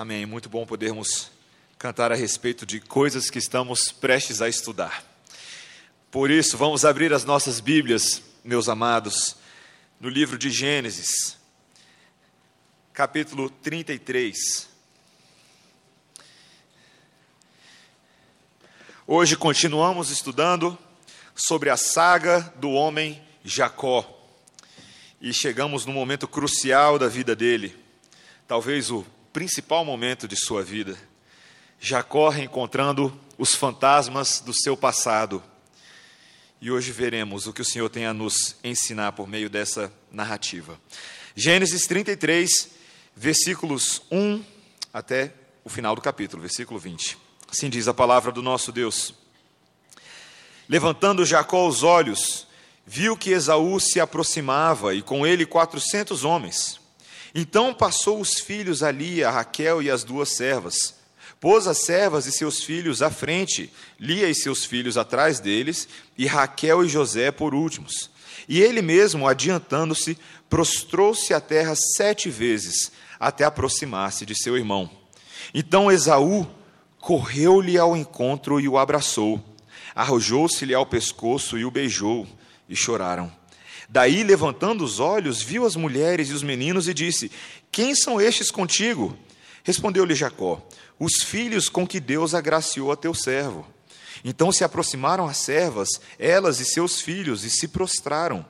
Amém. Muito bom podermos cantar a respeito de coisas que estamos prestes a estudar. Por isso, vamos abrir as nossas Bíblias, meus amados, no livro de Gênesis, capítulo 33. Hoje continuamos estudando sobre a saga do homem Jacó. E chegamos no momento crucial da vida dele, talvez o principal momento de sua vida. Jacó reencontrando os fantasmas do seu passado. E hoje veremos o que o Senhor tem a nos ensinar por meio dessa narrativa. Gênesis 33, versículos 1 até o final do capítulo, versículo 20. Assim diz a palavra do nosso Deus. Levantando Jacó os olhos, viu que Esaú se aproximava e com ele quatrocentos homens. Então passou os filhos ali, a Raquel e as duas servas. Pôs as servas e seus filhos à frente, Lia e seus filhos atrás deles, e Raquel e José por últimos. E ele mesmo, adiantando-se, prostrou-se à terra sete vezes, até aproximar-se de seu irmão. Então Esaú correu-lhe ao encontro e o abraçou, arrojou-se-lhe ao pescoço e o beijou, e choraram. Daí, levantando os olhos, viu as mulheres e os meninos e disse: Quem são estes contigo? Respondeu-lhe Jacó: Os filhos com que Deus agraciou a teu servo. Então se aproximaram as servas, elas e seus filhos, e se prostraram.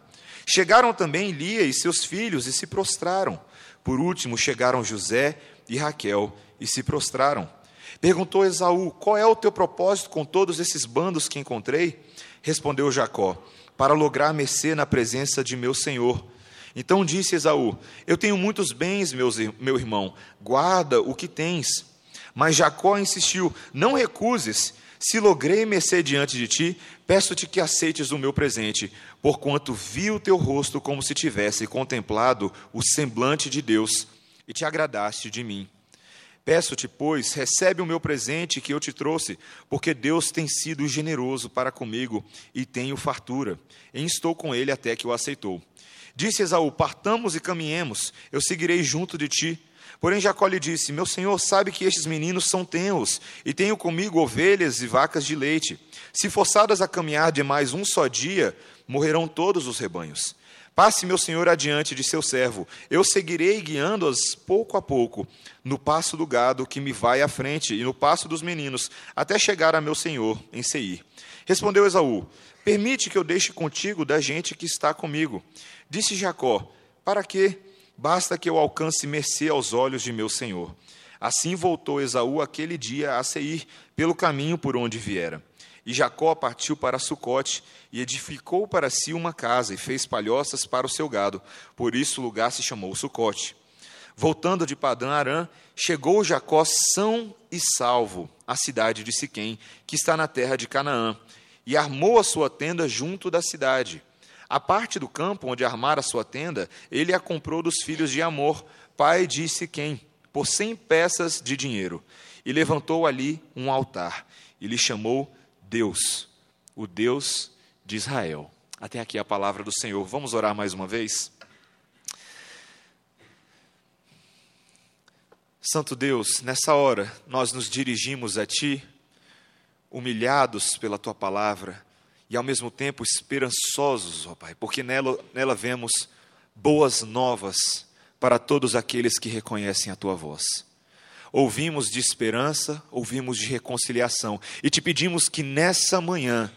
Chegaram também Lia e seus filhos, e se prostraram. Por último, chegaram José e Raquel, e se prostraram. Perguntou Esaú: Qual é o teu propósito com todos esses bandos que encontrei? Respondeu Jacó: para lograr mercê na presença de meu senhor. Então disse Esaú: Eu tenho muitos bens, meus, meu irmão, guarda o que tens. Mas Jacó insistiu: Não recuses. Se logrei mercê diante de ti, peço-te que aceites o meu presente, porquanto vi o teu rosto como se tivesse contemplado o semblante de Deus, e te agradaste de mim. Peço-te, pois, recebe o meu presente que eu te trouxe, porque Deus tem sido generoso para comigo e tenho fartura. E estou com ele até que o aceitou. Disse Esaú: Partamos e caminhemos, eu seguirei junto de ti. Porém, Jacó lhe disse: Meu senhor sabe que estes meninos são tenros, e tenho comigo ovelhas e vacas de leite. Se forçadas a caminhar de mais um só dia, morrerão todos os rebanhos. Passe meu senhor adiante de seu servo, eu seguirei guiando-as pouco a pouco, no passo do gado que me vai à frente, e no passo dos meninos, até chegar a meu senhor em Seir. Respondeu Esaú: Permite que eu deixe contigo da gente que está comigo. Disse Jacó: Para quê? Basta que eu alcance mercê aos olhos de meu senhor. Assim voltou Esaú aquele dia a Seir, pelo caminho por onde viera. E Jacó partiu para Sucote e edificou para si uma casa e fez palhoças para o seu gado. Por isso o lugar se chamou Sucote. Voltando de Padã Arã, chegou Jacó são e salvo à cidade de Siquém, que está na terra de Canaã, e armou a sua tenda junto da cidade. A parte do campo onde armara a sua tenda, ele a comprou dos filhos de Amor, pai de Siquém, por cem peças de dinheiro, e levantou ali um altar, e lhe chamou Deus, o Deus de Israel. Até aqui a palavra do Senhor. Vamos orar mais uma vez? Santo Deus, nessa hora nós nos dirigimos a Ti, humilhados pela Tua palavra e ao mesmo tempo esperançosos, ó Pai, porque nela, nela vemos boas novas para todos aqueles que reconhecem a Tua voz. Ouvimos de esperança, ouvimos de reconciliação e te pedimos que nessa manhã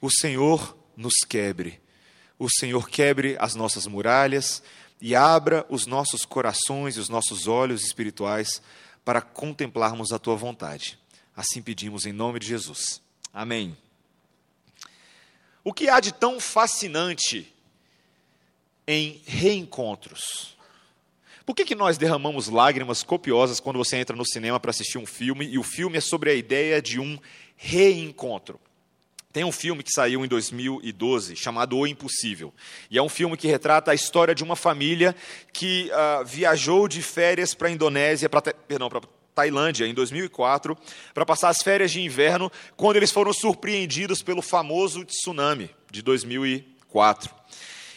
o Senhor nos quebre, o Senhor quebre as nossas muralhas e abra os nossos corações e os nossos olhos espirituais para contemplarmos a tua vontade. Assim pedimos em nome de Jesus. Amém. O que há de tão fascinante em reencontros? Por que, que nós derramamos lágrimas copiosas quando você entra no cinema para assistir um filme e o filme é sobre a ideia de um reencontro? Tem um filme que saiu em 2012 chamado O Impossível. E é um filme que retrata a história de uma família que uh, viajou de férias para a Indonésia, pra, perdão, para Tailândia em 2004, para passar as férias de inverno, quando eles foram surpreendidos pelo famoso tsunami de 2004.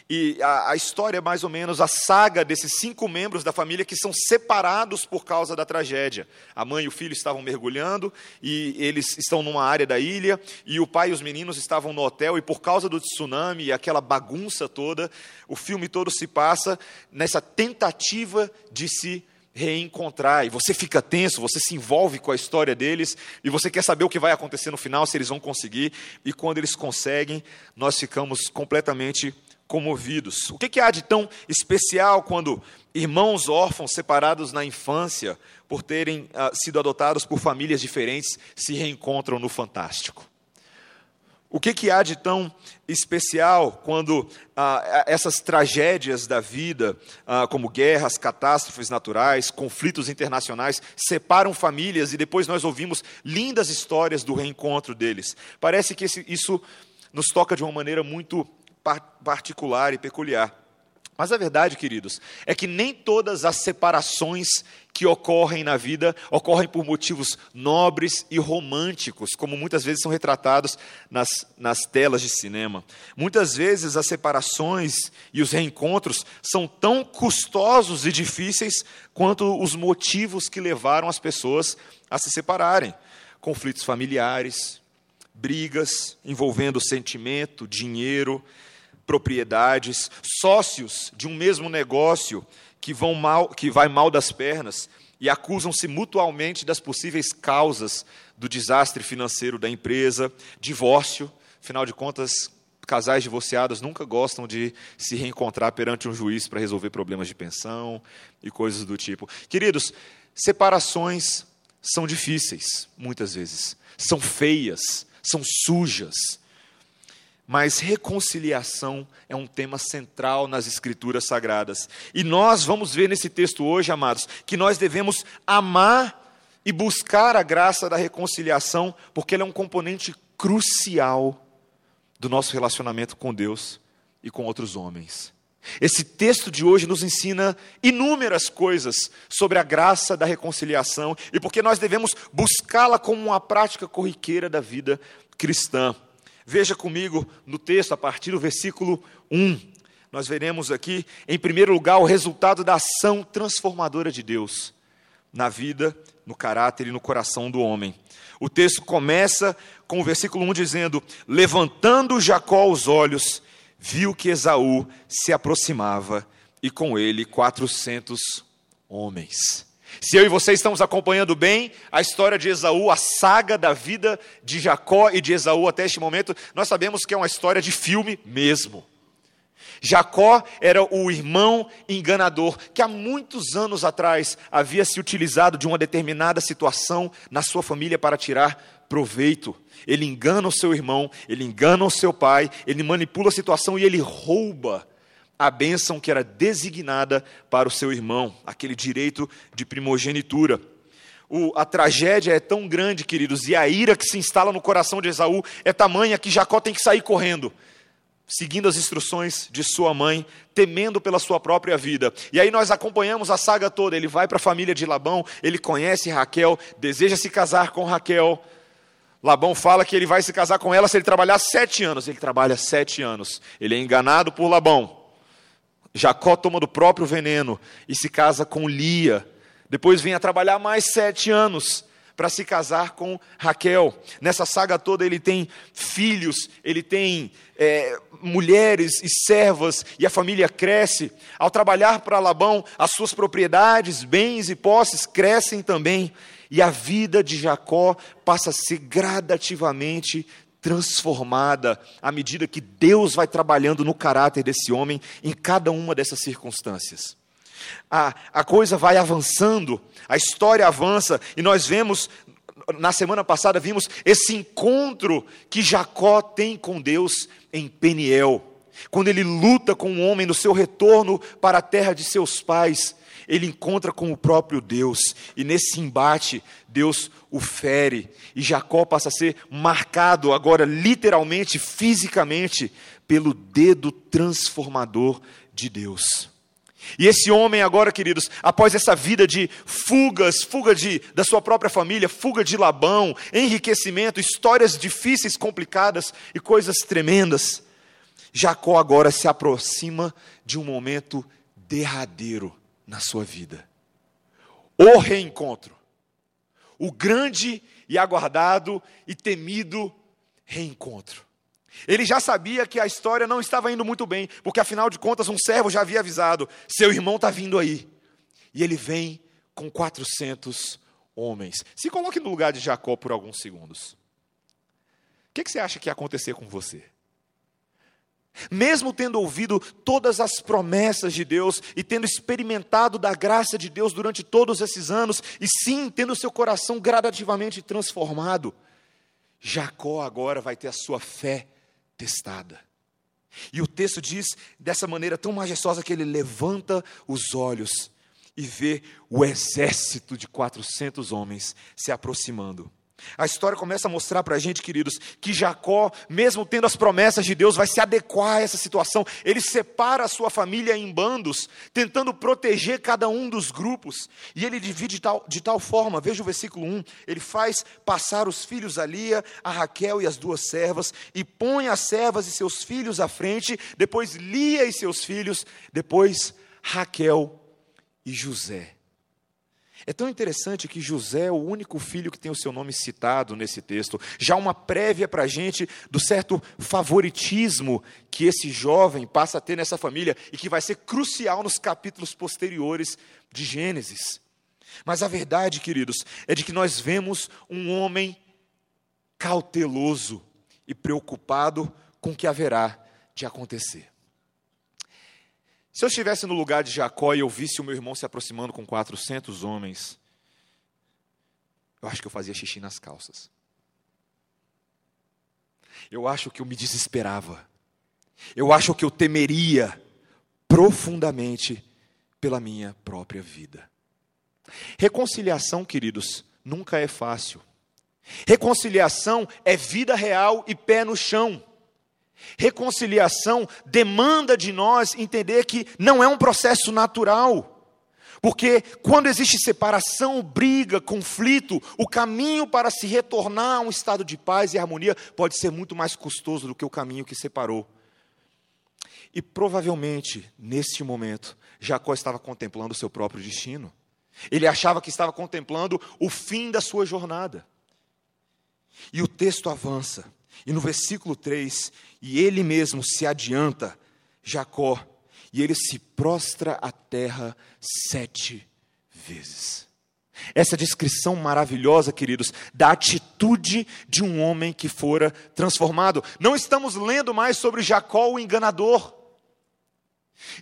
E a, a, história é mais ou menos a saga desses cinco membros da família que são separados por causa da tragédia. A mãe e o filho estavam mergulhando e eles estão numa área da ilha e o pai e os meninos estavam no hotel e por causa do tsunami e aquela bagunça toda, o filme todo se passa nessa tentativa de se reencontrar. E você fica tenso, você se envolve com a história deles e você quer saber o que vai acontecer no final, se eles vão conseguir. E quando eles conseguem, nós ficamos completamente comovidos. O que, há de tão especial quando irmãos órfãos separados na infância, por terem ah, sido adotados por famílias diferentes, se reencontram no Fantástico? O que, que há de tão especial quando ah, essas tragédias da vida, ah, como guerras, catástrofes naturais, conflitos internacionais, separam famílias e depois nós ouvimos lindas histórias do reencontro deles? Parece que esse, isso nos toca de uma maneira muito particular e peculiar. Mas a verdade, queridos, é que nem todas as separações que ocorrem na vida ocorrem por motivos nobres e românticos, como muitas vezes são retratados nas, nas telas de cinema. Muitas vezes as separações e os reencontros são tão custosos e difíceis quanto os motivos que levaram as pessoas a se separarem. Conflitos familiares, brigas envolvendo sentimento, dinheiro, propriedades, sócios de um mesmo negócio que vão mal, que vai mal das pernas e acusam-se mutualmente das possíveis causas do desastre financeiro da empresa, divórcio, afinal de contas, casais divorciados nunca gostam de se reencontrar perante um juiz para resolver problemas de pensão e coisas do tipo. Queridos, separações são difíceis, muitas vezes, são feias, são sujas, mas reconciliação é um tema central nas Escrituras Sagradas. E nós vamos ver nesse texto hoje, amados, que nós devemos amar e buscar a graça da reconciliação, porque ela é um componente crucial do nosso relacionamento com Deus e com outros homens. Esse texto de hoje nos ensina inúmeras coisas sobre a graça da reconciliação e porque nós devemos buscá-la como uma prática corriqueira da vida cristã. Veja comigo no texto, a partir do versículo 1. Nós veremos aqui, em primeiro lugar, o resultado da ação transformadora de Deus na vida, no caráter e no coração do homem. O texto começa com o versículo 1 dizendo: Levantando Jacó os olhos, viu que Esaú se aproximava e com ele quatrocentos homens. Se eu e você estamos acompanhando bem a história de Esaú, a saga da vida de Jacó e de Esaú até este momento, nós sabemos que é uma história de filme mesmo. Jacó era o irmão enganador que há muitos anos atrás havia se utilizado de uma determinada situação na sua família para tirar proveito. Ele engana o seu irmão, ele engana o seu pai, ele manipula a situação e ele rouba a bênção que era designada para o seu irmão, aquele direito de primogenitura. O, a tragédia é tão grande, queridos, e a ira que se instala no coração de Esaú é tamanha que Jacó tem que sair correndo, seguindo as instruções de sua mãe, temendo pela sua própria vida. E aí nós acompanhamos a saga toda. Ele vai para a família de Labão, ele conhece Raquel, deseja se casar com Raquel. Labão fala que ele vai se casar com ela se ele trabalhar sete anos. Ele trabalha sete anos. Ele é enganado por Labão. Jacó toma do próprio veneno e se casa com Lia. Depois vem a trabalhar mais sete anos para se casar com Raquel. Nessa saga toda ele tem filhos, ele tem é, mulheres e servas, e a família cresce. Ao trabalhar para Labão, as suas propriedades, bens e posses crescem também. E a vida de Jacó passa a ser gradativamente transformada à medida que Deus vai trabalhando no caráter desse homem em cada uma dessas circunstâncias. A, a coisa vai avançando, a história avança, e nós vemos, na semana passada, vimos esse encontro que Jacó tem com Deus em Peniel. Quando ele luta com um homem no seu retorno para a terra de seus pais, ele encontra com o próprio Deus, e nesse embate, Deus o fere, e Jacó passa a ser marcado agora, literalmente, fisicamente, pelo dedo transformador de Deus. E esse homem agora, queridos, após essa vida de fugas, fuga de, da sua própria família, fuga de Labão, enriquecimento, histórias difíceis, complicadas e coisas tremendas, Jacó agora se aproxima de um momento derradeiro na sua vida. O reencontro. O grande e aguardado e temido reencontro. Ele já sabia que a história não estava indo muito bem, porque afinal de contas um servo já havia avisado: seu irmão está vindo aí. E ele vem com 400 homens. Se coloque no lugar de Jacó por alguns segundos. O que, que você acha que ia acontecer com você? Mesmo tendo ouvido todas as promessas de Deus e tendo experimentado da graça de Deus durante todos esses anos, e sim tendo seu coração gradativamente transformado, Jacó agora vai ter a sua fé testada. E o texto diz dessa maneira tão majestosa que ele levanta os olhos e vê o exército de 400 homens se aproximando. A história começa a mostrar para a gente, queridos, que Jacó, mesmo tendo as promessas de Deus, vai se adequar a essa situação. Ele separa a sua família em bandos, tentando proteger cada um dos grupos. E ele divide de tal, de tal forma, veja o versículo 1: ele faz passar os filhos a Lia, a Raquel e as duas servas, e põe as servas e seus filhos à frente, depois Lia e seus filhos, depois Raquel e José. É tão interessante que José é o único filho que tem o seu nome citado nesse texto. Já uma prévia para a gente do certo favoritismo que esse jovem passa a ter nessa família e que vai ser crucial nos capítulos posteriores de Gênesis. Mas a verdade, queridos, é de que nós vemos um homem cauteloso e preocupado com o que haverá de acontecer. Se eu estivesse no lugar de Jacó e eu visse o meu irmão se aproximando com 400 homens, eu acho que eu fazia xixi nas calças. Eu acho que eu me desesperava. Eu acho que eu temeria profundamente pela minha própria vida. Reconciliação, queridos, nunca é fácil. Reconciliação é vida real e pé no chão. Reconciliação demanda de nós entender que não é um processo natural. Porque quando existe separação, briga, conflito, o caminho para se retornar a um estado de paz e harmonia pode ser muito mais custoso do que o caminho que separou. E provavelmente, neste momento, Jacó estava contemplando o seu próprio destino. Ele achava que estava contemplando o fim da sua jornada. E o texto avança. E no versículo 3, e ele mesmo se adianta, Jacó, e ele se prostra à terra sete vezes. Essa descrição maravilhosa, queridos, da atitude de um homem que fora transformado. Não estamos lendo mais sobre Jacó o enganador.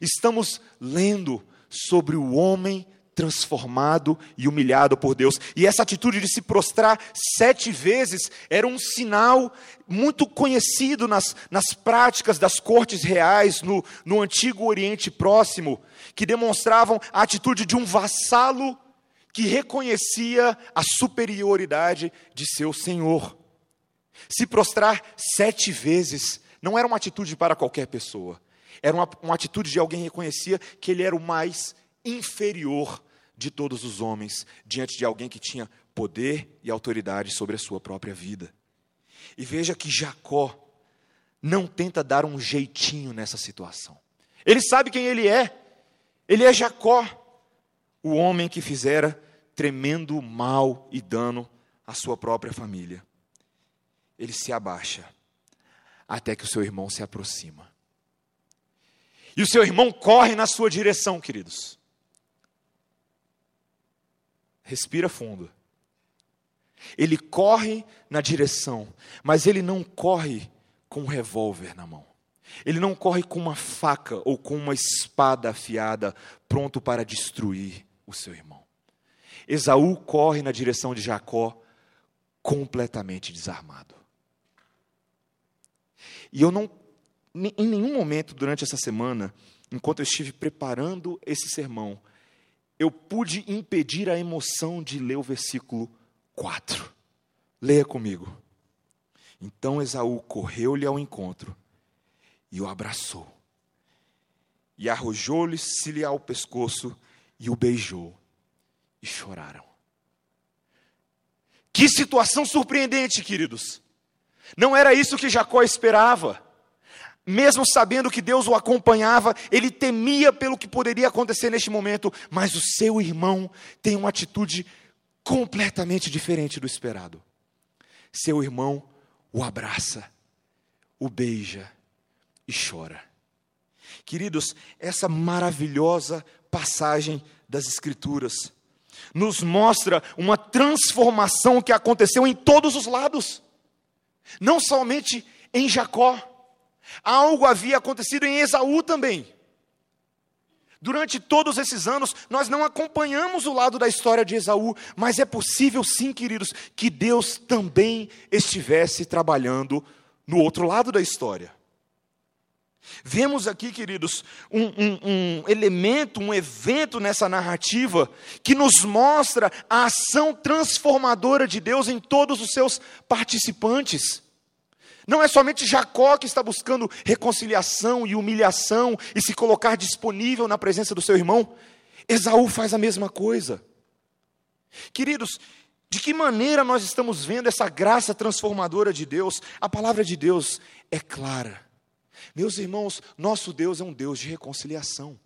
Estamos lendo sobre o homem transformado e humilhado por Deus. E essa atitude de se prostrar sete vezes era um sinal muito conhecido nas, nas práticas das cortes reais no, no antigo Oriente Próximo, que demonstravam a atitude de um vassalo que reconhecia a superioridade de seu senhor. Se prostrar sete vezes não era uma atitude para qualquer pessoa. Era uma, uma atitude de alguém que reconhecia que ele era o mais inferior de todos os homens diante de alguém que tinha poder e autoridade sobre a sua própria vida. E veja que Jacó não tenta dar um jeitinho nessa situação. Ele sabe quem ele é. Ele é Jacó, o homem que fizera tremendo mal e dano à sua própria família. Ele se abaixa até que o seu irmão se aproxima. E o seu irmão corre na sua direção, queridos. Respira fundo. Ele corre na direção, mas ele não corre com um revólver na mão. Ele não corre com uma faca ou com uma espada afiada, pronto para destruir o seu irmão. Esaú corre na direção de Jacó, completamente desarmado. E eu não, em nenhum momento durante essa semana, enquanto eu estive preparando esse sermão, eu pude impedir a emoção de ler o versículo 4. Leia comigo. Então Esaú correu-lhe ao encontro e o abraçou. E arrojou-lhe-se-lhe ao pescoço e o beijou. E choraram. Que situação surpreendente, queridos. Não era isso que Jacó esperava. Mesmo sabendo que Deus o acompanhava, ele temia pelo que poderia acontecer neste momento, mas o seu irmão tem uma atitude completamente diferente do esperado. Seu irmão o abraça, o beija e chora. Queridos, essa maravilhosa passagem das Escrituras nos mostra uma transformação que aconteceu em todos os lados, não somente em Jacó, algo havia acontecido em Esaú também. Durante todos esses anos, nós não acompanhamos o lado da história de Esaú, mas é possível sim, queridos, que Deus também estivesse trabalhando no outro lado da história. Vemos aqui, queridos, um, um, um, elemento, um evento nessa narrativa que nos mostra a ação transformadora de Deus em todos os seus participantes. Não é somente Jacó que está buscando reconciliação e humilhação e se colocar disponível na presença do seu irmão. Esaú faz a mesma coisa. Queridos, de que maneira nós estamos vendo essa graça transformadora de Deus? A palavra de Deus é clara. Meus irmãos, nosso Deus é um Deus de reconciliação.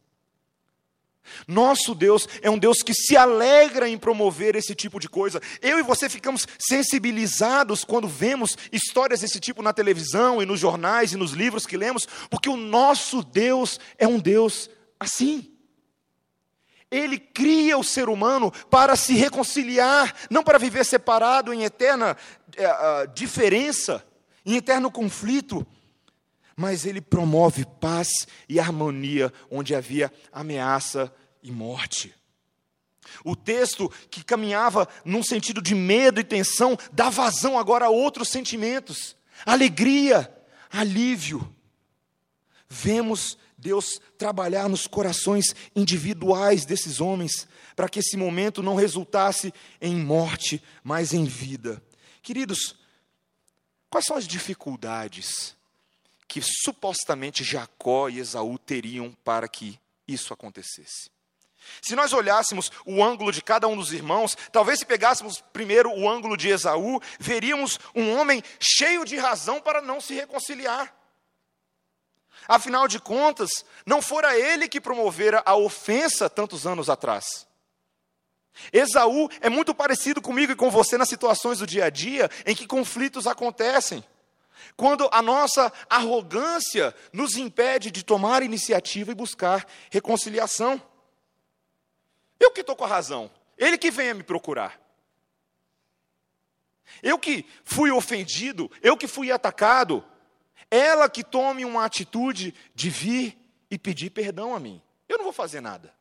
Nosso Deus é um Deus que se alegra em promover esse tipo de coisa. Eu e você ficamos sensibilizados quando vemos histórias desse tipo na televisão e nos jornais e nos livros que lemos, porque o nosso Deus é um Deus assim. Ele cria o ser humano para se reconciliar, não para viver separado em eterna é, diferença, em eterno conflito mas ele promove paz e harmonia onde havia ameaça e morte. O texto que caminhava num sentido de medo e tensão dá vazão agora a outros sentimentos, alegria, alívio. Vemos Deus trabalhar nos corações individuais desses homens, para que esse momento não resultasse em morte, mas em vida. Queridos, quais são as dificuldades que supostamente Jacó e Esaú teriam para que isso acontecesse. Se nós olhássemos o ângulo de cada um dos irmãos, talvez se pegássemos primeiro o ângulo de Esaú, veríamos um homem cheio de razão para não se reconciliar. Afinal de contas, não fora ele que promovera a ofensa tantos anos atrás. Esaú é muito parecido comigo e com você nas situações do dia a dia em que conflitos acontecem. Quando a nossa arrogância nos impede de tomar iniciativa e buscar reconciliação. Eu que estou com a razão, ele que venha me procurar. Eu que fui ofendido, eu que fui atacado, ela que tome uma atitude de vir e pedir perdão a mim. Eu não vou fazer nada.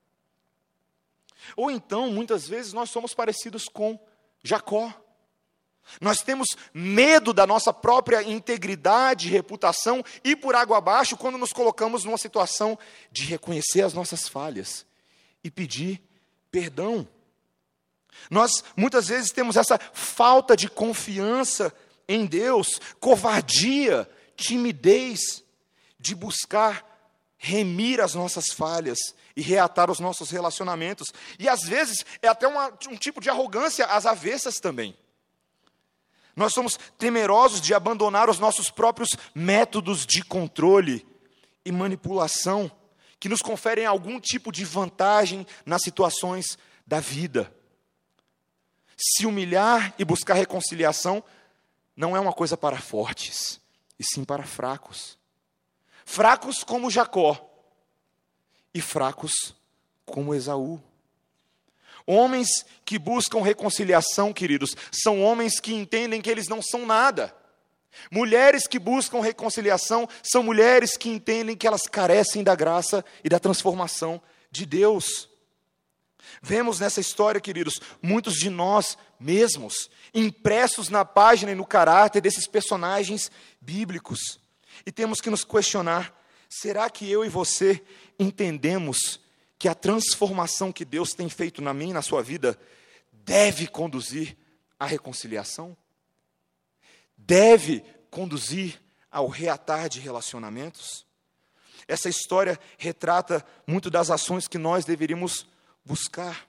Ou então, muitas vezes, nós somos parecidos com Jacó. Nós temos medo da nossa própria integridade e reputação e por água abaixo quando nos colocamos numa situação de reconhecer as nossas falhas e pedir perdão. Nós muitas vezes temos essa falta de confiança em Deus, covardia, timidez de buscar remir as nossas falhas e reatar os nossos relacionamentos. E às vezes é até uma, um tipo de arrogância às avessas também. Nós somos temerosos de abandonar os nossos próprios métodos de controle e manipulação que nos conferem algum tipo de vantagem nas situações da vida. Se humilhar e buscar reconciliação não é uma coisa para fortes, e sim para fracos. Fracos como Jacó e fracos como Esaú. Homens que buscam reconciliação, queridos, são homens que entendem que eles não são nada. Mulheres que buscam reconciliação são mulheres que entendem que elas carecem da graça e da transformação de Deus. Vemos nessa história, queridos, muitos de nós mesmos impressos na página e no caráter desses personagens bíblicos. E temos que nos questionar: será que eu e você entendemos que a transformação que Deus tem feito na minha e na sua vida deve conduzir à reconciliação? Deve conduzir ao reatar de relacionamentos? Essa história retrata muito das ações que nós deveríamos buscar.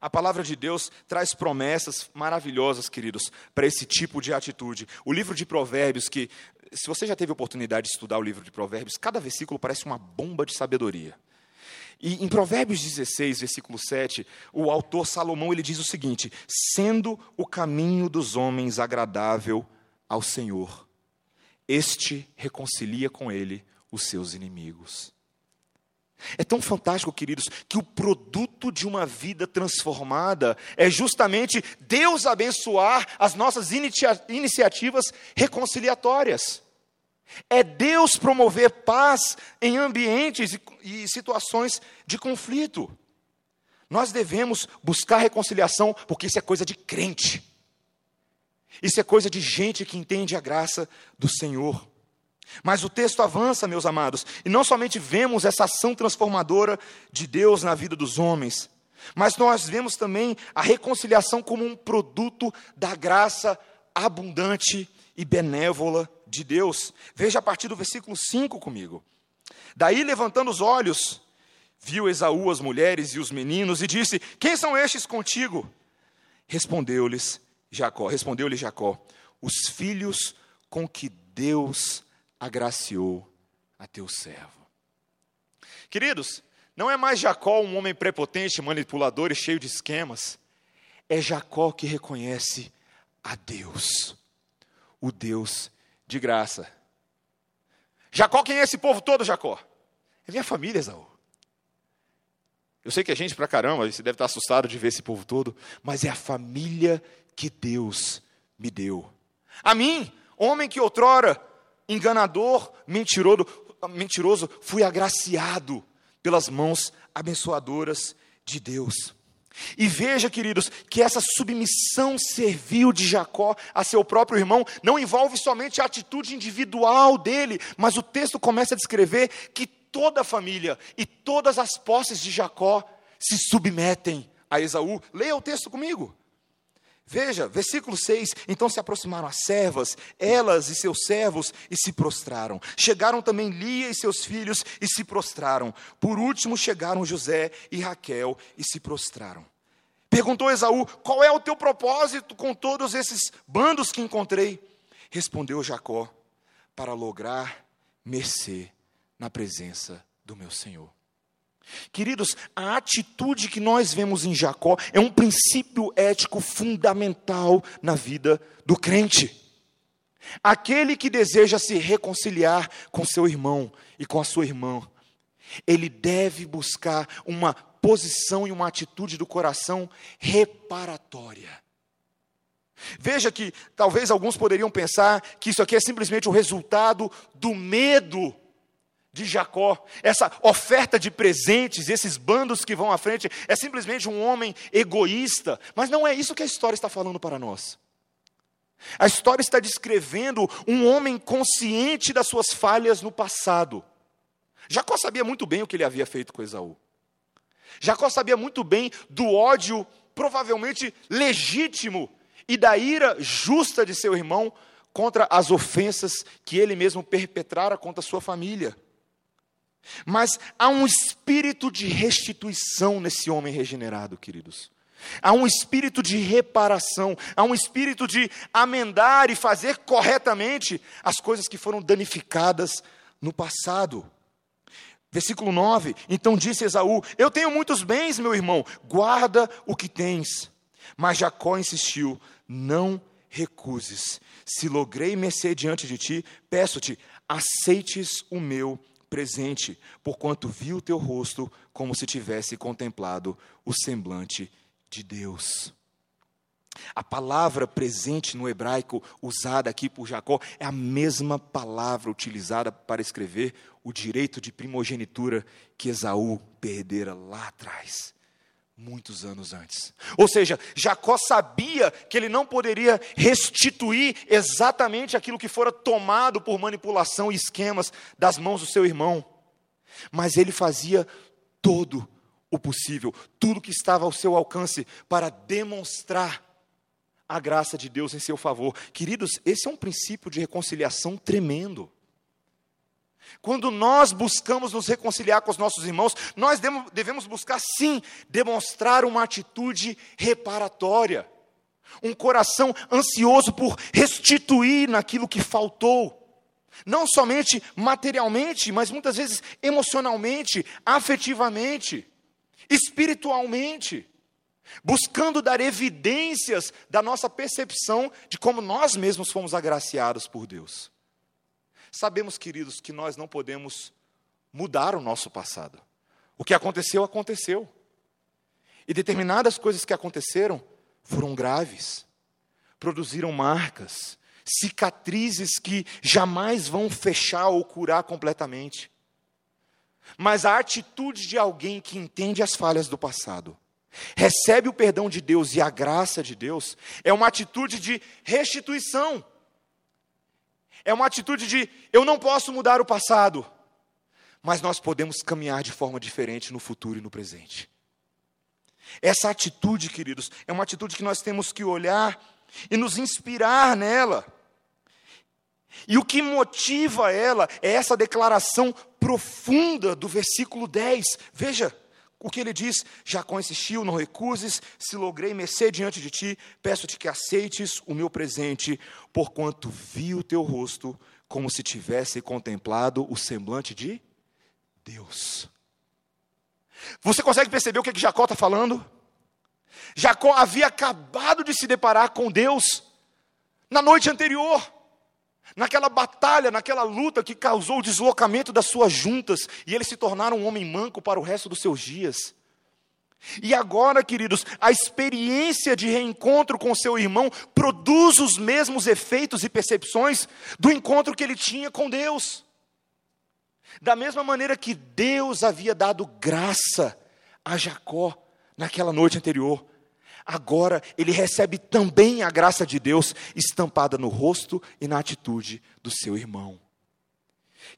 A palavra de Deus traz promessas maravilhosas, queridos, para esse tipo de atitude. O livro de Provérbios, que Se você já teve oportunidade de estudar o livro de Provérbios, cada versículo parece uma bomba de sabedoria. E em Provérbios 16, versículo 7, o autor Salomão ele diz o seguinte: sendo o caminho dos homens agradável ao Senhor, este reconcilia com ele os seus inimigos. É tão fantástico, queridos, que o produto de uma vida transformada é justamente Deus abençoar as nossas inicia iniciativas reconciliatórias. É Deus promover paz em ambientes e, situações de conflito. Nós devemos buscar reconciliação, porque isso é coisa de crente. Isso é coisa de gente que entende a graça do Senhor. Mas o texto avança, meus amados, e não somente vemos essa ação transformadora de Deus na vida dos homens, mas nós vemos também a reconciliação como um produto da graça abundante e benévola de Deus. Veja a partir do versículo 5 comigo. Daí, levantando os olhos, viu Esaú as mulheres e os meninos e disse: Quem são estes contigo? Respondeu-lhes Jacó, respondeu-lhe Jacó: Os filhos com que Deus agraciou a teu servo. Queridos, não é mais Jacó um homem prepotente, manipulador e cheio de esquemas. É Jacó que reconhece a Deus, o Deus de graça. Jacó, quem é esse povo todo, Jacó? É minha família, Esaú. Eu sei que a gente pra caramba, você deve estar assustado de ver esse povo todo, mas é a família que Deus me deu. A mim, homem que outrora enganador, mentiroso, mentiroso, fui agraciado pelas mãos abençoadoras de Deus. E veja, queridos, que essa submissão servil de Jacó a seu próprio irmão não envolve somente a atitude individual dele, mas o texto começa a descrever que toda a família e todas as posses de Jacó se submetem a Esaú. Leia o texto comigo. Veja, versículo 6: Então se aproximaram as servas, elas e seus servos, e se prostraram. Chegaram também Lia e seus filhos, e se prostraram. Por último chegaram José e Raquel, e se prostraram. Perguntou Esaú: Qual é o teu propósito com todos esses bandos que encontrei? Respondeu Jacó: Para lograr mercê na presença do meu Senhor. Queridos, a atitude que nós vemos em Jacó é um princípio ético fundamental na vida do crente. Aquele que deseja se reconciliar com seu irmão e com a sua irmã, ele deve buscar uma posição e uma atitude do coração reparatória. Veja que talvez alguns poderiam pensar que isso aqui é simplesmente o resultado do medo de Jacó, essa oferta de presentes, esses bandos que vão à frente, é simplesmente um homem egoísta, mas não é isso que a história está falando para nós. A história está descrevendo um homem consciente das suas falhas no passado. Jacó sabia muito bem o que ele havia feito com Esaú. Jacó sabia muito bem do ódio, provavelmente legítimo, e da ira justa de seu irmão contra as ofensas que ele mesmo perpetrara contra sua família. Mas há um espírito de restituição nesse homem regenerado, queridos. Há um espírito de reparação, há um espírito de amendar e fazer corretamente as coisas que foram danificadas no passado. Versículo 9: Então disse Esaú: Eu tenho muitos bens, meu irmão, guarda o que tens. Mas Jacó insistiu: Não recuses. Se logrei mercê diante de ti, peço-te, aceites o meu presente, porquanto vi o teu rosto como se tivesse contemplado o semblante de Deus. A palavra presente no hebraico usada aqui por Jacó é a mesma palavra utilizada para escrever o direito de primogenitura que Esaú perdera lá atrás muitos anos antes. Ou seja, Jacó sabia que ele não poderia restituir exatamente aquilo que fora tomado por manipulação e esquemas das mãos do seu irmão, mas ele fazia todo o possível, tudo que estava ao seu alcance para demonstrar a graça de Deus em seu favor. Queridos, esse é um princípio de reconciliação tremendo. Quando nós buscamos nos reconciliar com os nossos irmãos, nós devemos buscar sim demonstrar uma atitude reparatória, um coração ansioso por restituir naquilo que faltou. Não somente materialmente, mas muitas vezes emocionalmente, afetivamente, espiritualmente, buscando dar evidências da nossa percepção de como nós mesmos fomos agraciados por Deus. Sabemos, queridos, que nós não podemos mudar o nosso passado. O que aconteceu, aconteceu. E determinadas coisas que aconteceram foram graves, produziram marcas, cicatrizes que jamais vão fechar ou curar completamente. Mas a atitude de alguém que entende as falhas do passado, recebe o perdão de Deus e a graça de Deus, é uma atitude de restituição. É uma atitude de eu não posso mudar o passado, mas nós podemos caminhar de forma diferente no futuro e no presente. Essa atitude, queridos, é uma atitude que nós temos que olhar e nos inspirar nela. E o que motiva ela é essa declaração profunda do versículo 10. Veja o que ele diz: Jacó insistiu, não recuses, se logrei mercê diante de ti, peço-te que aceites o meu presente, porquanto vi o teu rosto como se tivesse contemplado o semblante de Deus. Você consegue perceber o que, é que Jacó está falando? Jacó havia acabado de se deparar com Deus na noite anterior, naquela batalha, naquela luta que causou o deslocamento das suas juntas, e ele se tornaram um homem manco para o resto dos seus dias. E agora, queridos, a experiência de reencontro com seu irmão produz os mesmos efeitos e percepções do encontro que ele tinha com Deus. Da mesma maneira que Deus havia dado graça a Jacó naquela noite anterior, agora ele recebe também a graça de Deus estampada no rosto e na atitude do seu irmão.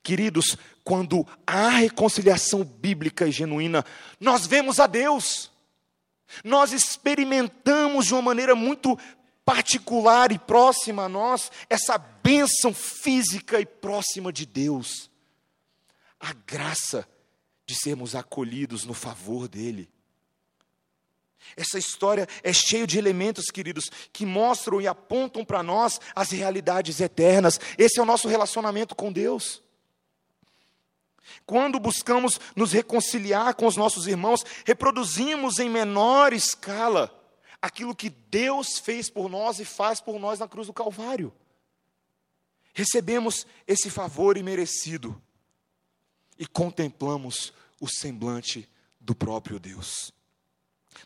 Queridos, quando há reconciliação bíblica e genuína, nós vemos a Deus, nós experimentamos de uma maneira muito particular e próxima a nós essa bênção física e próxima de Deus a graça de sermos acolhidos no favor dEle. Essa história é cheia de elementos, queridos, que mostram e apontam para nós as realidades eternas. Esse é o nosso relacionamento com Deus. Quando buscamos nos reconciliar com os nossos irmãos, reproduzimos em menor escala aquilo que Deus fez por nós e faz por nós na cruz do Calvário. Recebemos esse favor imerecido e contemplamos o semblante do próprio Deus.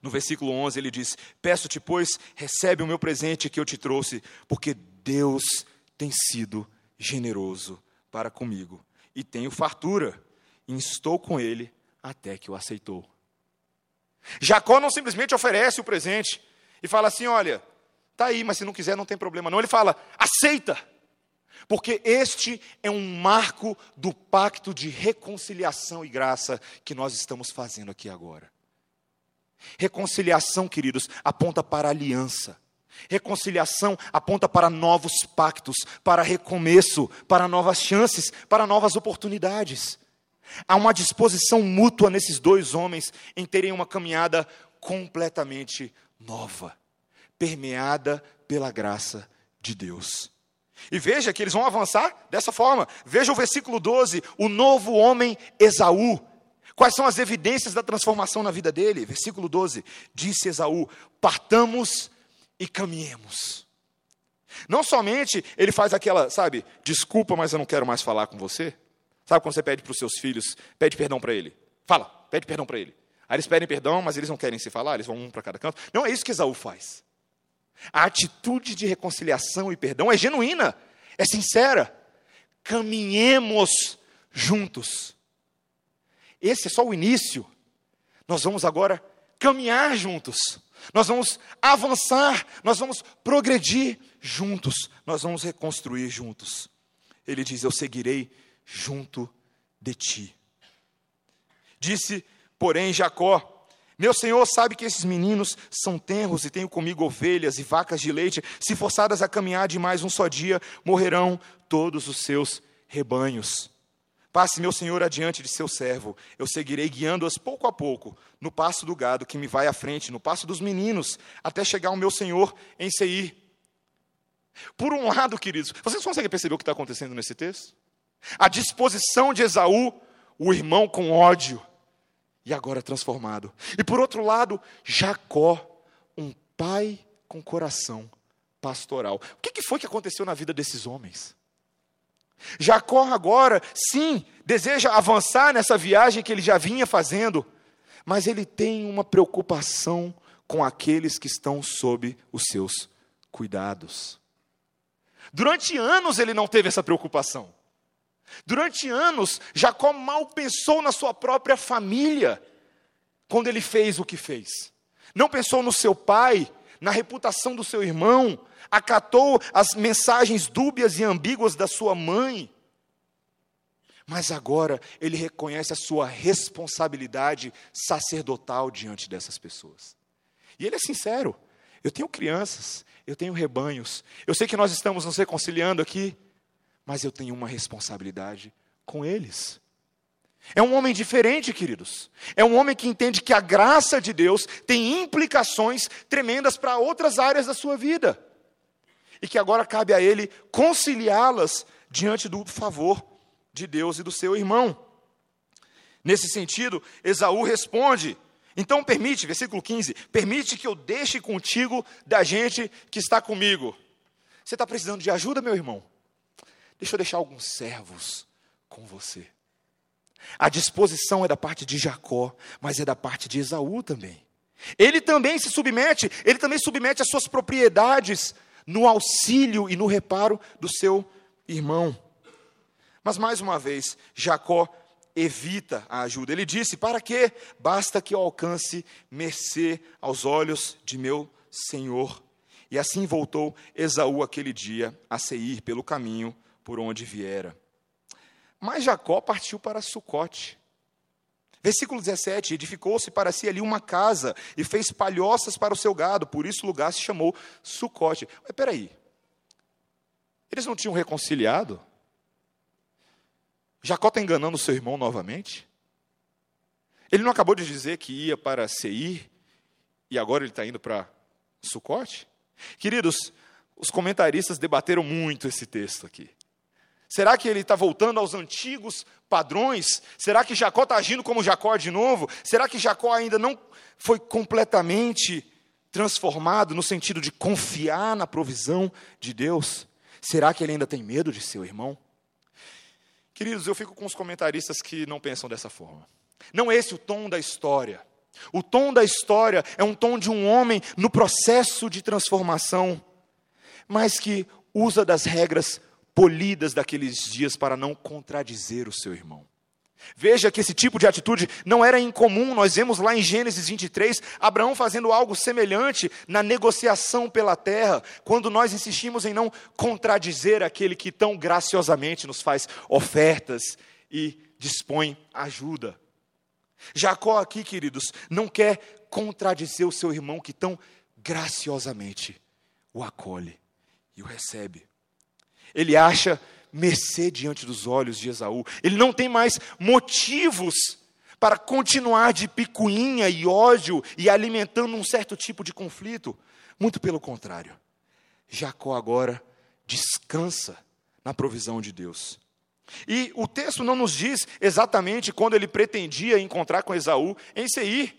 No versículo 11 ele diz: Peço-te, pois, recebe o meu presente que eu te trouxe, porque Deus tem sido generoso para comigo e tenho fartura, e estou com ele até que o aceitou. Jacó não simplesmente oferece o presente e fala assim: Olha, tá aí, mas se não quiser não tem problema. Não, ele fala: Aceita porque este é um marco do pacto de reconciliação e graça que nós estamos fazendo aqui agora. Reconciliação, queridos, aponta para aliança. Reconciliação aponta para novos pactos, para recomeço, para novas chances, para novas oportunidades. Há uma disposição mútua nesses dois homens em terem uma caminhada completamente nova, permeada pela graça de Deus. E veja que eles vão avançar dessa forma. Veja o versículo 12: o novo homem Esaú. Quais são as evidências da transformação na vida dele? Versículo 12: Disse Esaú: Partamos e caminhemos. Não somente ele faz aquela, sabe, desculpa, mas eu não quero mais falar com você. Sabe quando você pede para os seus filhos, pede perdão para ele? Fala, pede perdão para ele. Aí eles pedem perdão, mas eles não querem se falar, eles vão um para cada canto. Não é isso que Esaú faz. A atitude de reconciliação e perdão é genuína, é sincera. Caminhemos juntos. Esse é só o início. Nós vamos agora caminhar juntos. Nós vamos avançar, nós vamos progredir juntos, nós vamos reconstruir juntos. Ele diz: Eu seguirei junto de ti. Disse, porém, Jacó: meu senhor sabe que esses meninos são tenros e tenho comigo ovelhas e vacas de leite. Se forçadas a caminhar de mais um só dia, morrerão todos os seus rebanhos. Passe meu senhor adiante de seu servo. Eu seguirei guiando-as pouco a pouco, no passo do gado que me vai à frente, no passo dos meninos, até chegar ao meu senhor em Seir. Por um lado, queridos, vocês conseguem perceber o que está acontecendo nesse texto? A disposição de Esaú, o irmão com ódio, e agora transformado. E por outro lado, Jacó, um pai com coração pastoral. O que foi que aconteceu na vida desses homens? Jacó agora, sim, deseja avançar nessa viagem que ele já vinha fazendo, mas ele tem uma preocupação com aqueles que estão sob os seus cuidados. Durante anos ele não teve essa preocupação. Durante anos, Jacó mal pensou na sua própria família quando ele fez o que fez. Não pensou no seu pai, na reputação do seu irmão, acatou as mensagens dúbias e ambíguas da sua mãe. Mas agora ele reconhece a sua responsabilidade sacerdotal diante dessas pessoas. E ele é sincero: eu tenho crianças, eu tenho rebanhos, eu sei que nós estamos nos reconciliando aqui, mas eu tenho uma responsabilidade com eles. É um homem diferente, queridos. É um homem que entende que a graça de Deus tem implicações tremendas para outras áreas da sua vida. E que agora cabe a ele conciliá-las diante do favor de Deus e do seu irmão. Nesse sentido, Esaú responde: Então permite, versículo 15: Permite que eu deixe contigo da gente que está comigo. Você está precisando de ajuda, meu irmão? Deixa eu deixar alguns servos com você. A disposição é da parte de Jacó, mas é da parte de Esaú também. Ele também se submete, ele também submete as suas propriedades no auxílio e no reparo do seu irmão. Mas mais uma vez, Jacó evita a ajuda. Ele disse: Para quê? Basta que eu alcance mercê aos olhos de meu senhor. E assim voltou Esaú aquele dia a Seir pelo caminho por onde viera. Mas Jacó partiu para Sucote. Versículo 17: Edificou-se para si ali uma casa e fez palhoças para o seu gado, por isso o lugar se chamou Sucote. Mas peraí, eles não tinham reconciliado? Jacó está enganando seu irmão novamente? Ele não acabou de dizer que ia para Seir e agora ele está indo para Sucote? Queridos, os comentaristas debateram muito esse texto aqui. Será que ele está voltando aos antigos padrões? Será que Jacó está agindo como Jacó de novo? Será que Jacó ainda não foi completamente transformado no sentido de confiar na provisão de Deus? Será que ele ainda tem medo de seu irmão? Queridos, eu fico com os comentaristas que não pensam dessa forma. Não é esse o tom da história. O tom da história é um tom de um homem no processo de transformação, mas que usa das regras polidas daqueles dias para não contradizer o seu irmão. Veja que esse tipo de atitude não era incomum, nós vemos lá em Gênesis 23, Abraão fazendo algo semelhante na negociação pela terra, quando nós insistimos em não contradizer aquele que tão graciosamente nos faz ofertas e dispõe ajuda. Jacó aqui, queridos, não quer contradizer o seu irmão que tão graciosamente o acolhe e o recebe. Ele acha mercê diante dos olhos de Esaú. Ele não tem mais motivos para continuar de picuinha e ódio e alimentando um certo tipo de conflito. Muito pelo contrário. Jacó agora descansa na provisão de Deus. E o texto não nos diz exatamente quando ele pretendia encontrar com Esaú em Seir.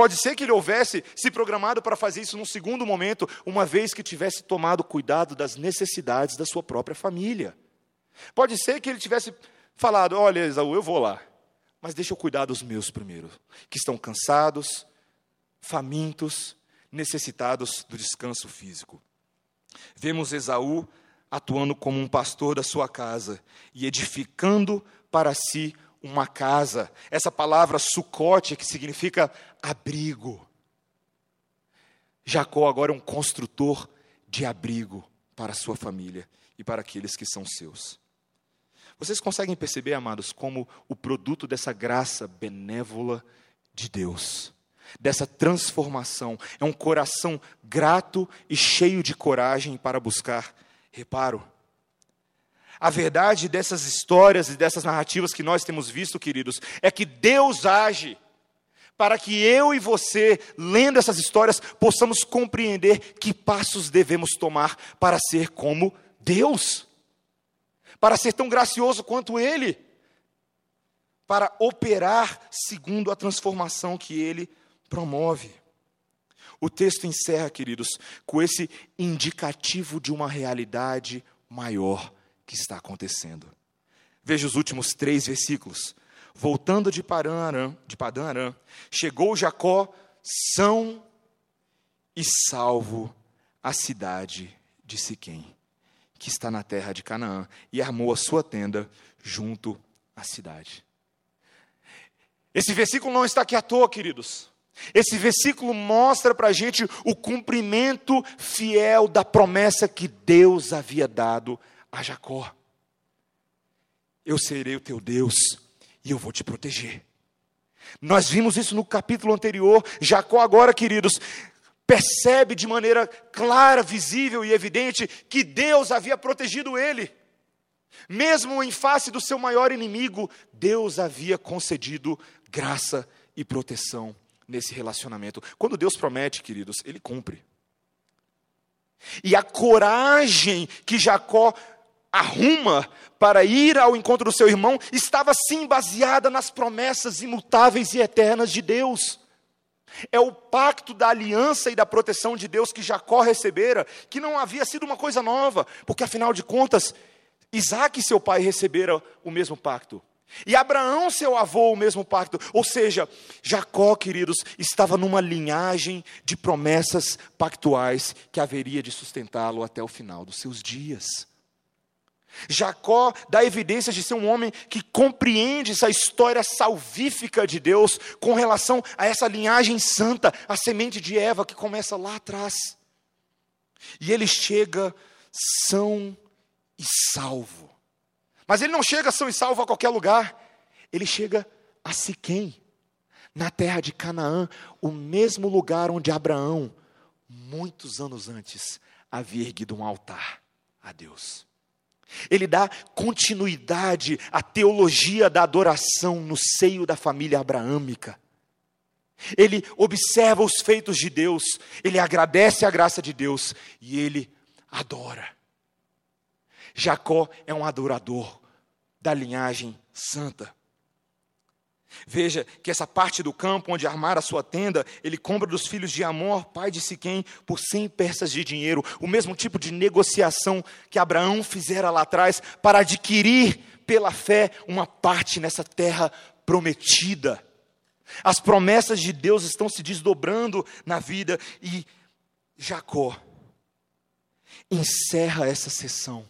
Pode ser que ele houvesse se programado para fazer isso num segundo momento, uma vez que tivesse tomado cuidado das necessidades da sua própria família. Pode ser que ele tivesse falado: Olha, Esaú, eu vou lá, mas deixa eu cuidar dos meus primeiro, que estão cansados, famintos, necessitados do descanso físico. Vemos Esaú atuando como um pastor da sua casa e edificando para si uma casa. Essa palavra sucote, que significa abrigo. Jacó agora é um construtor de abrigo para a sua família e para aqueles que são seus. Vocês conseguem perceber, amados, como o produto dessa graça benévola de Deus, dessa transformação, é um coração grato e cheio de coragem para buscar reparo. A verdade dessas histórias e dessas narrativas que nós temos visto, queridos, é que Deus age para que eu e você, lendo essas histórias, possamos compreender que passos devemos tomar para ser como Deus. Para ser tão gracioso quanto Ele, para operar segundo a transformação que Ele promove. O texto encerra, queridos, com esse indicativo de uma realidade maior que está acontecendo. Veja os últimos três versículos. Voltando de Paran de Padã Arã, chegou Jacó são e salvo à cidade de Siquém, que está na terra de Canaã, e armou a sua tenda junto à cidade. Esse versículo não está aqui à toa, queridos. Esse versículo mostra para a gente o cumprimento fiel da promessa que Deus havia dado a Jacó. Eu serei o teu Deus e eu vou te proteger. Nós vimos isso no capítulo anterior. Jacó, agora, queridos, percebe de maneira clara, visível e evidente que Deus havia protegido ele. Mesmo em face do seu maior inimigo, Deus havia concedido graça e proteção nesse relacionamento. Quando Deus promete, queridos, ele cumpre. E a coragem que Jacó arruma para ir ao encontro do seu irmão estava sim baseada nas promessas imutáveis e eternas de Deus. É o pacto da aliança e da proteção de Deus que Jacó recebera, que não havia sido uma coisa nova, porque afinal de contas, Isaac, seu pai, recebera o mesmo pacto. E Abraão, seu avô, o mesmo pacto. Ou seja, Jacó, queridos, estava numa linhagem de promessas pactuais que haveria de sustentá-lo até o final dos seus dias. Jacó dá evidências de ser um homem que compreende essa história salvífica de Deus com relação a essa linhagem santa, a semente de Eva que começa lá atrás. E ele chega são e salvo. Mas ele não chega são e salvo a qualquer lugar. Ele chega a Siquém, na terra de Canaã, o mesmo lugar onde Abraão, muitos anos antes, havia erguido um altar a Deus. Ele dá continuidade à teologia da adoração no seio da família abraâmica. Ele observa os feitos de Deus, ele agradece a graça de Deus e ele adora. Jacó é um adorador da linhagem santa. Veja que essa parte do campo onde armar a sua tenda, ele compra dos filhos de Amor, pai de Siquém, por cem peças de dinheiro, o mesmo tipo de negociação que Abraão fizera lá atrás para adquirir pela fé uma parte nessa terra prometida. As promessas de Deus estão se desdobrando na vida e Jacó encerra essa sessão,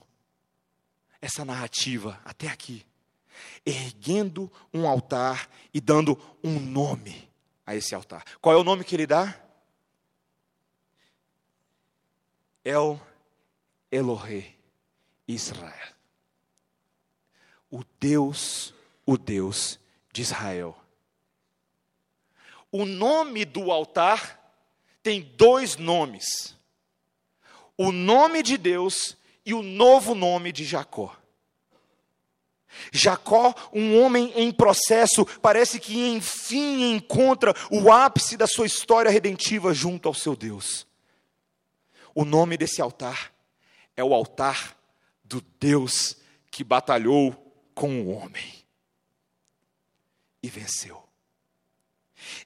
essa narrativa até aqui erguendo um altar e dando um nome a esse altar. Qual é o nome que ele dá? El Elohe Israel. O Deus, o Deus de Israel. O nome do altar tem dois nomes: o nome de Deus e o novo nome de Jacó. Jacó, um homem em processo, parece que enfim encontra o ápice da sua história redentiva junto ao seu Deus. O nome desse altar é o altar do Deus que batalhou com o homem e venceu.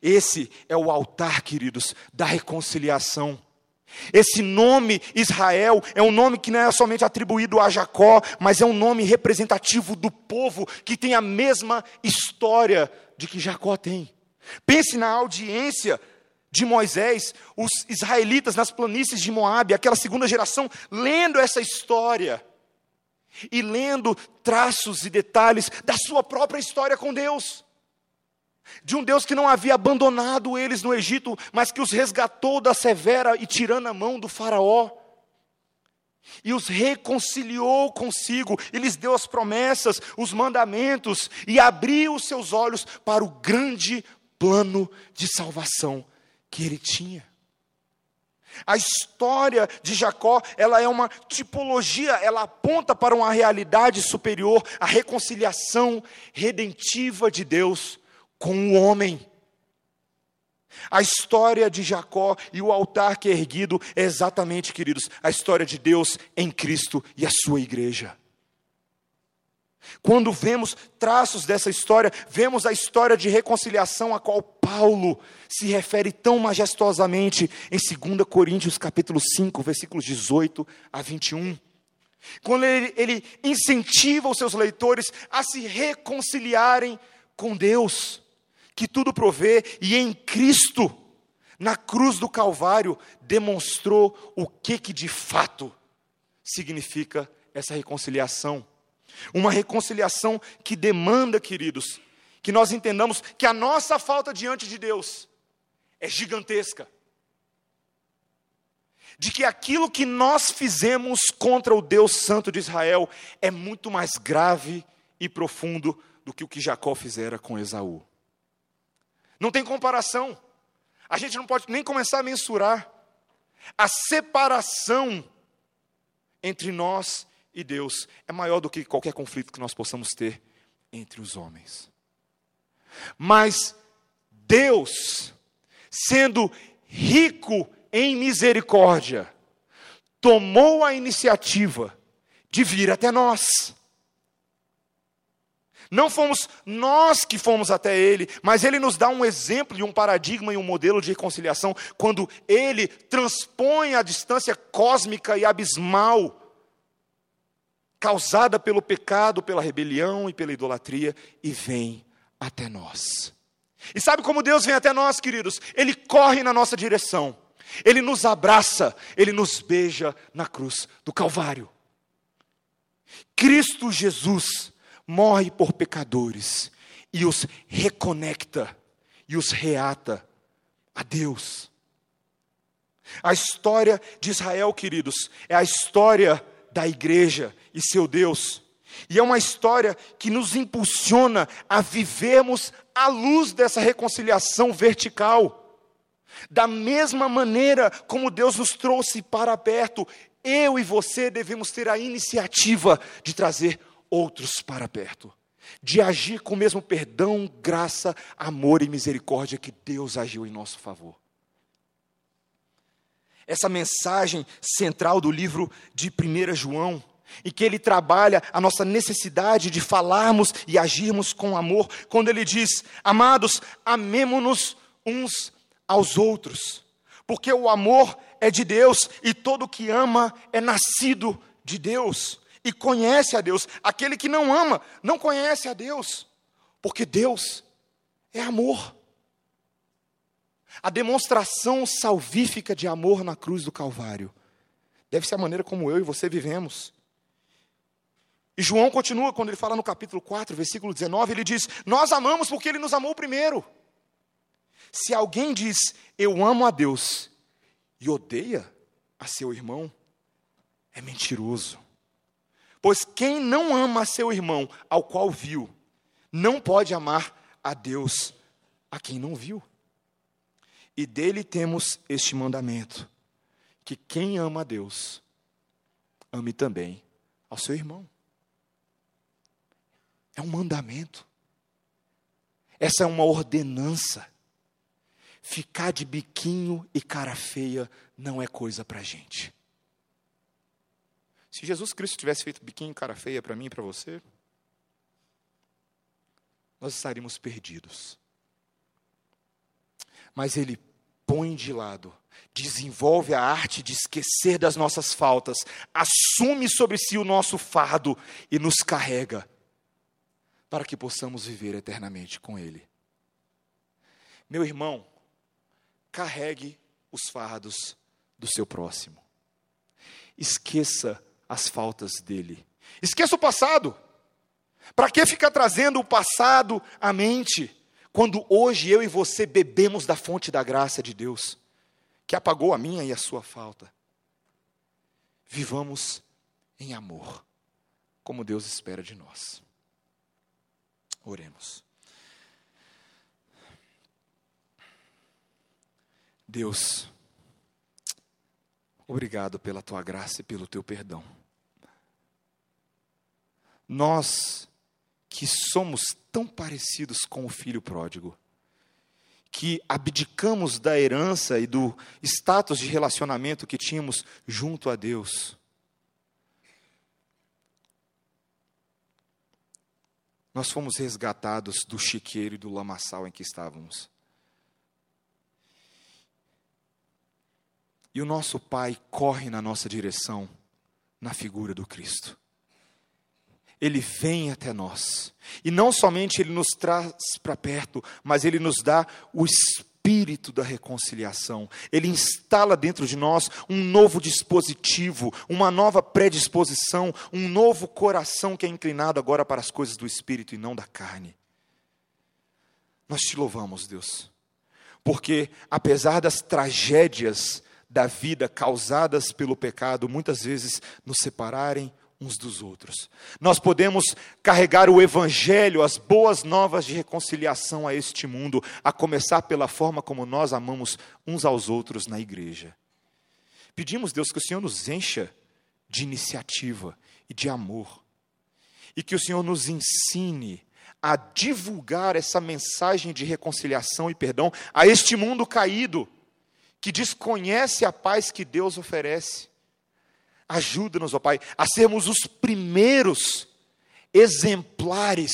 Esse é o altar, queridos, da reconciliação esse nome Israel é um nome que não é somente atribuído a Jacó, mas é um nome representativo do povo que tem a mesma história de que Jacó tem. Pense na audiência de Moisés, os israelitas nas planícies de Moabe, aquela segunda geração, lendo essa história e lendo traços e detalhes da sua própria história com Deus de um Deus que não havia abandonado eles no Egito, mas que os resgatou da severa e tirando a mão do Faraó, e os reconciliou consigo, e lhes deu as promessas, os mandamentos, e abriu os seus olhos para o grande plano de salvação que ele tinha. A história de Jacó, ela é uma tipologia, ela aponta para uma realidade superior, a reconciliação redentiva de Deus com o homem. A história de Jacó e o altar que é erguido é exatamente, queridos, a história de Deus em Cristo e a sua igreja. Quando vemos traços dessa história, vemos a história de reconciliação a qual Paulo se refere tão majestosamente em 2 Coríntios capítulo 5, versículos 18 a 21. Quando ele, ele incentiva os seus leitores a se reconciliarem com Deus, que tudo provê, e em Cristo, na cruz do Calvário, demonstrou o que, que de fato significa essa reconciliação. Uma reconciliação que demanda, queridos, que nós entendamos que a nossa falta diante de Deus é gigantesca. De que aquilo que nós fizemos contra o Deus Santo de Israel é muito mais grave e profundo do que o que Jacó fizera com Esaú. Não tem comparação. A gente não pode nem começar a mensurar a separação entre nós e Deus é maior do que qualquer conflito que nós possamos ter entre os homens. Mas Deus, sendo rico em misericórdia, tomou a iniciativa de vir até nós. Não fomos nós que fomos até Ele, mas Ele nos dá um exemplo e um paradigma e um modelo de reconciliação quando Ele transpõe a distância cósmica e abismal causada pelo pecado, pela rebelião e pela idolatria, e vem até nós. E sabe como Deus vem até nós, queridos? Ele corre na nossa direção, ele nos abraça, ele nos beija na cruz do Calvário. Cristo Jesus morre por pecadores e os reconecta e os reata a Deus. A história de Israel, queridos, é a história da igreja e seu Deus. E é uma história que nos impulsiona a vivermos à luz dessa reconciliação vertical. Da mesma maneira como Deus nos trouxe para perto, eu e você devemos ter a iniciativa de trazer outros para perto, de agir com o mesmo perdão, graça, amor e misericórdia que Deus agiu em nosso favor. Essa mensagem central do livro de 1 João, e que ele trabalha a nossa necessidade de falarmos e agirmos com amor, quando ele diz: Amados, amemo-nos uns aos outros, porque o amor é de Deus e todo que ama é nascido de Deus e conhece a Deus. Aquele que não ama não conhece a Deus, porque Deus é amor. A demonstração salvífica de amor na cruz do Calvário deve ser a maneira como eu e você vivemos. E João continua quando ele fala no capítulo 4, versículo 19, ele diz: Nós amamos porque ele nos amou primeiro. Se alguém diz, Eu amo a Deus, e odeia a seu irmão, é mentiroso. Pois quem não ama seu irmão, ao qual viu, não pode amar a Deus, a quem não viu. E dele temos este mandamento: que quem ama a Deus, ame também ao seu irmão. É um mandamento. Essa é uma ordenança. Ficar de biquinho e cara feia não é coisa para gente. Se Jesus Cristo tivesse feito biquinho cara feia para mim e para você, nós estaríamos perdidos mas ele põe de lado, desenvolve a arte de esquecer das nossas faltas, assume sobre si o nosso fardo e nos carrega para que possamos viver eternamente com Ele. Meu irmão, carregue os fardos do seu próximo. Esqueça as faltas dele. Esqueça o passado. Para que ficar trazendo o passado à mente? Quando hoje eu e você bebemos da fonte da graça de Deus, que apagou a minha e a sua falta, vivamos em amor, como Deus espera de nós. Oremos. Deus, obrigado pela tua graça e pelo teu perdão. Nós que somos tão parecidos com o filho pródigo, que abdicamos da herança e do status de relacionamento que tínhamos junto a Deus. nós fomos resgatados do chiqueiro e do lamaçal em que estávamos. E o nosso Pai corre na nossa direção, na figura do Cristo. Ele vem até nós. E não somente ele nos traz para perto, mas ele nos dá o espírito da reconciliação. Ele instala dentro de nós um novo dispositivo, uma nova predisposição, um novo coração que é inclinado agora para as coisas do espírito e não da carne. Nós te louvamos, Deus, porque apesar das tragédias da vida causadas pelo pecado muitas vezes nos separarem uns dos outros. Nós podemos carregar o evangelho, as boas novas de reconciliação a este mundo, a começar pela forma como nós amamos uns aos outros na igreja. Pedimos, Deus, que o Senhor nos encha de iniciativa e de amor, e que o Senhor nos ensine a divulgar essa mensagem de reconciliação e perdão a este mundo caído que desconhece a paz que Deus oferece. Ajuda-nos, ó Pai, a sermos os primeiros exemplares